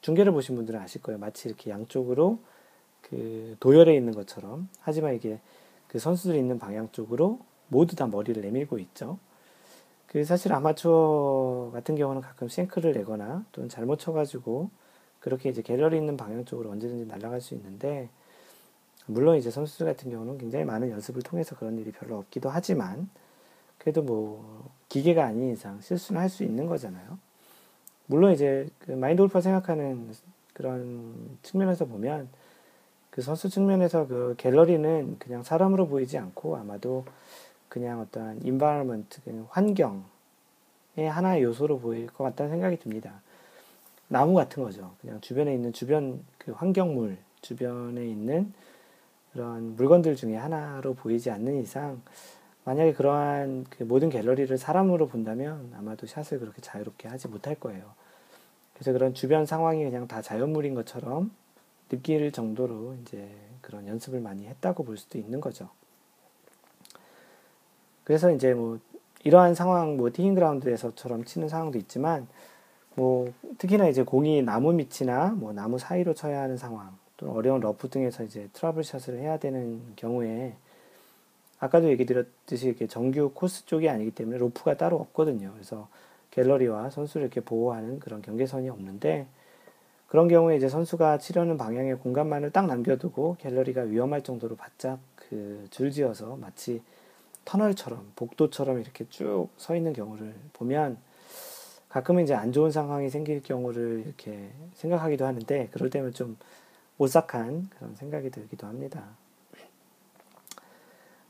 중계를 보신 분들은 아실 거예요. 마치 이렇게 양쪽으로 그 도열해 있는 것처럼 하지만 이게 그 선수들이 있는 방향 쪽으로 모두 다 머리를 내밀고 있죠. 그 사실 아마추어 같은 경우는 가끔 싱크를 내거나 또는 잘못 쳐가지고 그렇게 이제 갤러리 있는 방향 쪽으로 언제든지 날아갈 수 있는데 물론 이제 선수들 같은 경우는 굉장히 많은 연습을 통해서 그런 일이 별로 없기도 하지만 그래도 뭐 기계가 아닌 이상 실수는 할 수 있는 거잖아요. 물론 이제 그 마인드 골퍼 생각하는 그런 측면에서 보면 그 선수 측면에서 그 갤러리는 그냥 사람으로 보이지 않고 아마도 그냥 environment, 그 환경의 하나의 요소로 보일 것 같다는 생각이 듭니다. 나무 같은 거죠. 그냥 주변에 있는 주변 그 환경물, 주변에 있는 그런 물건들 중에 하나로 보이지 않는 이상 만약에 그러한 그 모든 갤러리를 사람으로 본다면 아마도 샷을 그렇게 자유롭게 하지 못할 거예요. 그래서 그런 주변 상황이 그냥 다 자연물인 것처럼 느낄 정도로 이제 그런 연습을 많이 했다고 볼 수도 있는 거죠. 그래서 이제 뭐 이러한 상황, 뭐 티잉 그라운드에서처럼 치는 상황도 있지만 뭐 특히나 이제 공이 나무 밑이나 뭐 나무 사이로 쳐야 하는 상황, 또 어려운 러프 등에서 이제 트러블 샷을 해야 되는 경우에 아까도 얘기 드렸듯이 이렇게 정규 코스 쪽이 아니기 때문에 로프가 따로 없거든요. 그래서 갤러리와 선수를 이렇게 보호하는 그런 경계선이 없는데 그런 경우에 이제 선수가 치려는 방향의 공간만을 딱 남겨두고 갤러리가 위험할 정도로 바짝 그 줄지어서 마치 터널처럼 복도처럼 이렇게 쭉 서 있는 경우를 보면 가끔은 이제 안 좋은 상황이 생길 경우를 이렇게 생각하기도 하는데 그럴 때면 좀 오싹한 그런 생각이 들기도 합니다.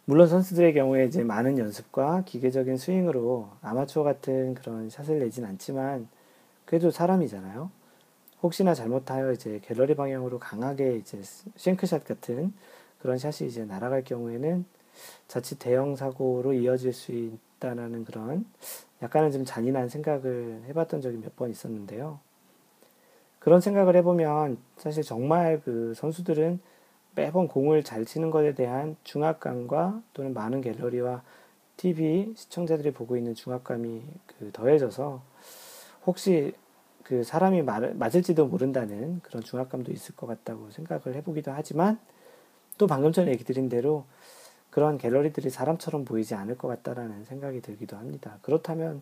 물론 선수들의 경우에 이제 많은 연습과 기계적인 스윙으로 아마추어 같은 그런 샷을 내진 않지만 그래도 사람이잖아요. 혹시나 잘못하여 이제 갤러리 방향으로 강하게 이제 싱크샷 같은 그런 샷이 이제 날아갈 경우에는 자칫 대형 사고로 이어질 수 있다라는 그런 약간은 좀 잔인한 생각을 해봤던 적이 몇 번 있었는데요. 그런 생각을 해보면 사실 정말 그 선수들은 매번 공을 잘 치는 것에 대한 중압감과 또는 많은 갤러리와 TV 시청자들이 보고 있는 중압감이 그 더해져서 혹시 그 사람이 말, 맞을지도 모른다는 그런 중압감도 있을 것 같다고 생각을 해보기도 하지만 또 방금 전에 얘기 드린 대로 그런 갤러리들이 사람처럼 보이지 않을 것 같다라는 생각이 들기도 합니다. 그렇다면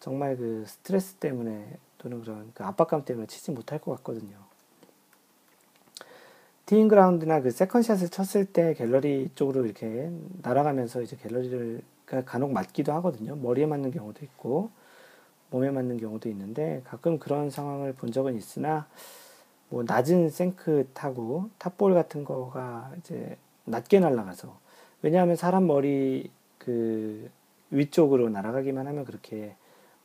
정말 그 스트레스 때문에 또는 그런 그 압박감 때문에 치지 못할 것 같거든요. 티잉그라운드나 그 세컨샷을 쳤을 때 갤러리 쪽으로 이렇게 날아가면서 이제 갤러리를 간혹 맞기도 하거든요. 머리에 맞는 경우도 있고 몸에 맞는 경우도 있는데 가끔 그런 상황을 본 적은 있으나 뭐 낮은 생크 타고 탑볼 같은 거가 이제 낮게 날아가서 왜냐하면 사람 머리 그 위쪽으로 날아가기만 하면 그렇게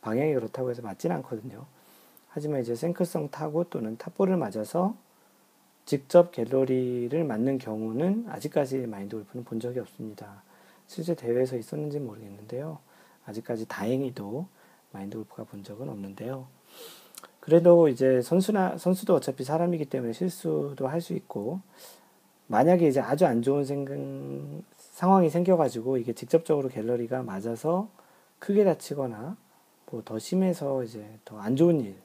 방향이 그렇다고 해서 맞지는 않거든요. 하지만 이제 생크성 타고 또는 탑볼을 맞아서 직접 갤러리를 맞는 경우는 아직까지 마인드 골프는 본 적이 없습니다. 실제 대회에서 있었는지 모르겠는데요. 아직까지 다행히도 마인드 골프가 본 적은 없는데요. 그래도 이제 선수나 선수도 어차피 사람이기 때문에 실수도 할 수 있고 만약에 이제 아주 안 좋은 생각, 상황이 생겨가지고 이게 직접적으로 갤러리가 맞아서 크게 다치거나 뭐 더 심해서 이제 더 안 좋은 일이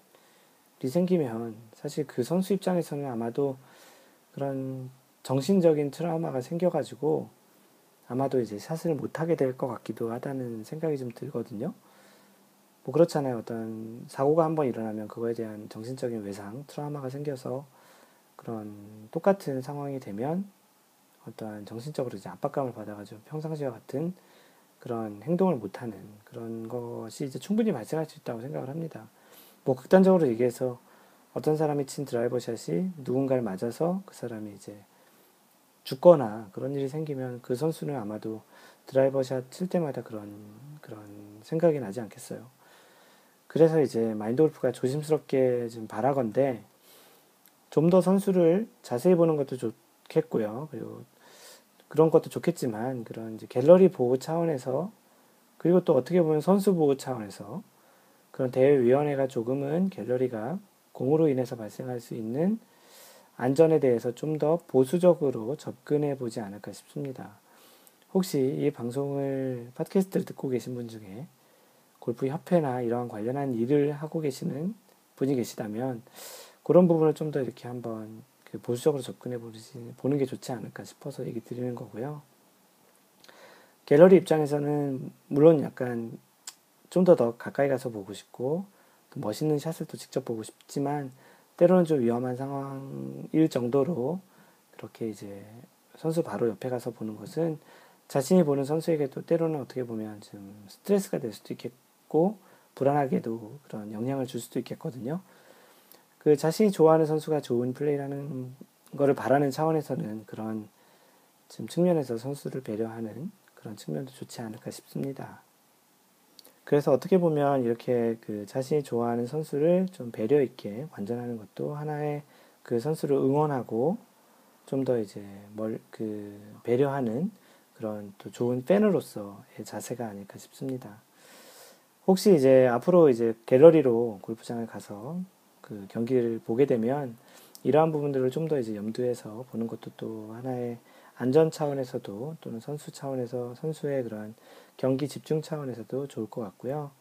생기면 사실 그 선수 입장에서는 아마도 그런 정신적인 트라우마가 생겨가지고 아마도 이제 샷을 못하게 될 것 같기도 하다는 생각이 좀 들거든요. 뭐 그렇잖아요. 어떤 사고가 한번 일어나면 그거에 대한 정신적인 외상, 트라우마가 생겨서 그런 똑같은 상황이 되면 어떠한 정신적으로 이제 압박감을 받아가지고 평상시와 같은 그런 행동을 못하는 그런 것이 이제 충분히 발생할 수 있다고 생각을 합니다. 뭐 극단적으로 얘기해서 어떤 사람이 친 드라이버 샷이 누군가를 맞아서 그 사람이 이제 죽거나 그런 일이 생기면 그 선수는 아마도 드라이버 샷 칠 때마다 그런 그런 생각이 나지 않겠어요. 그래서 이제 마인드 골프가 조심스럽게 좀 바라건데 좀 더 선수를 자세히 보는 것도 좋겠고요. 그리고 그런 것도 좋겠지만 그런 이제 갤러리 보호 차원에서 그리고 또 어떻게 보면 선수 보호 차원에서 그런 대회위원회가 조금은 갤러리가 공으로 인해서 발생할 수 있는 안전에 대해서 좀 더 보수적으로 접근해 보지 않을까 싶습니다. 혹시 이 방송을 팟캐스트를 듣고 계신 분 중에 골프 협회나 이러한 관련한 일을 하고 계시는 분이 계시다면 그런 부분을 좀 더 이렇게 한번 그 보수적으로 접근해 보는 게 좋지 않을까 싶어서 얘기 드리는 거고요. 갤러리 입장에서는 물론 약간 좀 더 더 가까이 가서 보고 싶고 멋있는 샷을 또 직접 보고 싶지만 때로는 좀 위험한 상황일 정도로 그렇게 이제 선수 바로 옆에 가서 보는 것은 자신이 보는 선수에게도 때로는 어떻게 보면 좀 스트레스가 될 수도 있겠고 불안하게도 그런 영향을 줄 수도 있겠거든요. 그 자신이 좋아하는 선수가 좋은 플레이라는 거를 바라는 차원에서는 그런 지금 측면에서 선수를 배려하는 그런 측면도 좋지 않을까 싶습니다. 그래서 어떻게 보면 이렇게 그 자신이 좋아하는 선수를 좀 배려 있게 관전하는 것도 하나의 그 선수를 응원하고 좀 더 이제 뭘그 배려하는 그런 또 좋은 팬으로서의 자세가 아닐까 싶습니다. 혹시 이제 앞으로 이제 갤러리로 골프장을 가서 그 경기를 보게 되면 이러한 부분들을 좀 더 이제 염두에서 보는 것도 또 하나의 안전 차원에서도 또는 선수 차원에서 선수의 그런 경기 집중 차원에서도 좋을 것 같고요.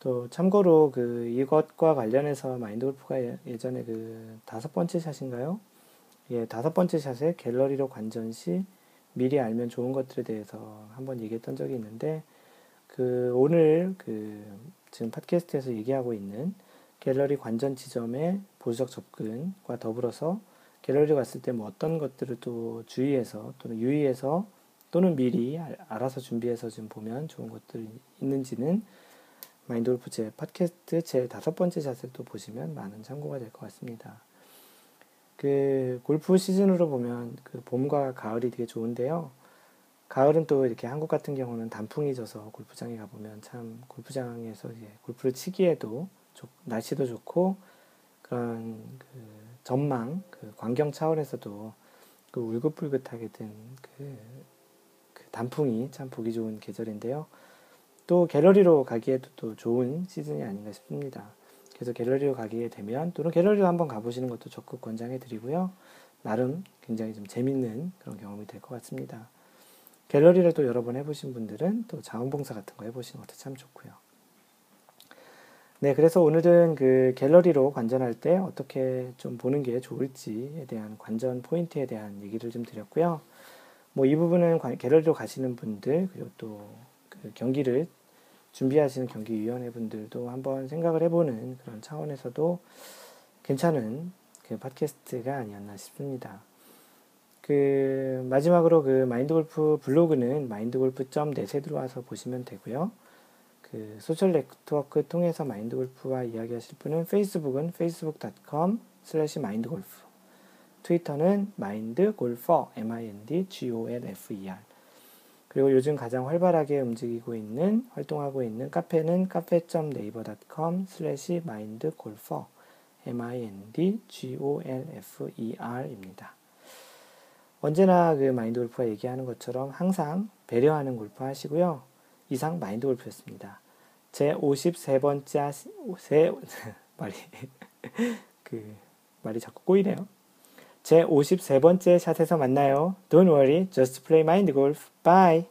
또 참고로 그 이것과 관련해서 마인드 골프가 예, 예전에 그 다섯 번째 샷인가요? 예, 다섯 번째 샷에 갤러리로 관전 시 미리 알면 좋은 것들에 대해서 한번 얘기했던 적이 있는데 그 오늘 그 지금 팟캐스트에서 얘기하고 있는 갤러리 관전 지점의 보수적 접근과 더불어서 갤러리 갔을 때 뭐 어떤 것들을 또 주의해서 또는 유의해서 또는 미리 알아서 준비해서 좀 보면 좋은 것들이 있는지는 마인드 골프 제 팟캐스트 제 다섯 번째 샷을 또 보시면 많은 참고가 될 것 같습니다. 그 골프 시즌으로 보면 그 봄과 가을이 되게 좋은데요. 가을은 또 이렇게 한국 같은 경우는 단풍이 져서 골프장에 가보면 참 골프장에서 이제 골프를 치기에도 좋, 날씨도 좋고 그런 그 전망, 그 광경 차원에서도 그 울긋불긋하게 된그 그 단풍이 참 보기 좋은 계절인데요. 또 갤러리로 가기에도 또 좋은 시즌이 아닌가 싶습니다. 그래서 갤러리로 가게 되면 또는 갤러리로 한번 가보시는 것도 적극 권장해 드리고요. 나름 굉장히 좀 재밌는 그런 경험이 될 것 같습니다. 갤러리라도 여러 번 해보신 분들은 또 자원봉사 같은 거 해보시는 것도 참 좋고요. 네, 그래서 오늘은 그 갤러리로 관전할 때 어떻게 좀 보는 게 좋을지에 대한 관전 포인트에 대한 얘기를 좀 드렸고요. 뭐 이 부분은 갤러리로 가시는 분들 그리고 또 그 경기를 준비하시는 경기위원회 분들도 한번 생각을 해보는 그런 차원에서도 괜찮은 그 팟캐스트가 아니었나 싶습니다. 그 마지막으로 그 마인드골프 블로그는 마인드골프.net에 들어와서 보시면 되고요. 그 소셜 네트워크 통해서 마인드 골프와 이야기하실 분은 페이스북은 facebook.com slash mindgolf 트위터는 mindgolfer m-i-n-d-g-o-l-f-e-r 그리고 요즘 가장 활발하게 움직이고 있는 활동하고 있는 카페는 cafe.naver.com slash mindgolfer m-i-n-d-g-o-l-f-e-r입니다. 언제나 그 마인드 골프가 얘기하는 것처럼 항상 배려하는 골프 하시고요. 이상 마인드 골프였습니다. 제 53번째 세 말이 그 말이 자꾸 꼬이네요. 제 53번째 샷에서 만나요. Don't worry, just play mind golf. Bye.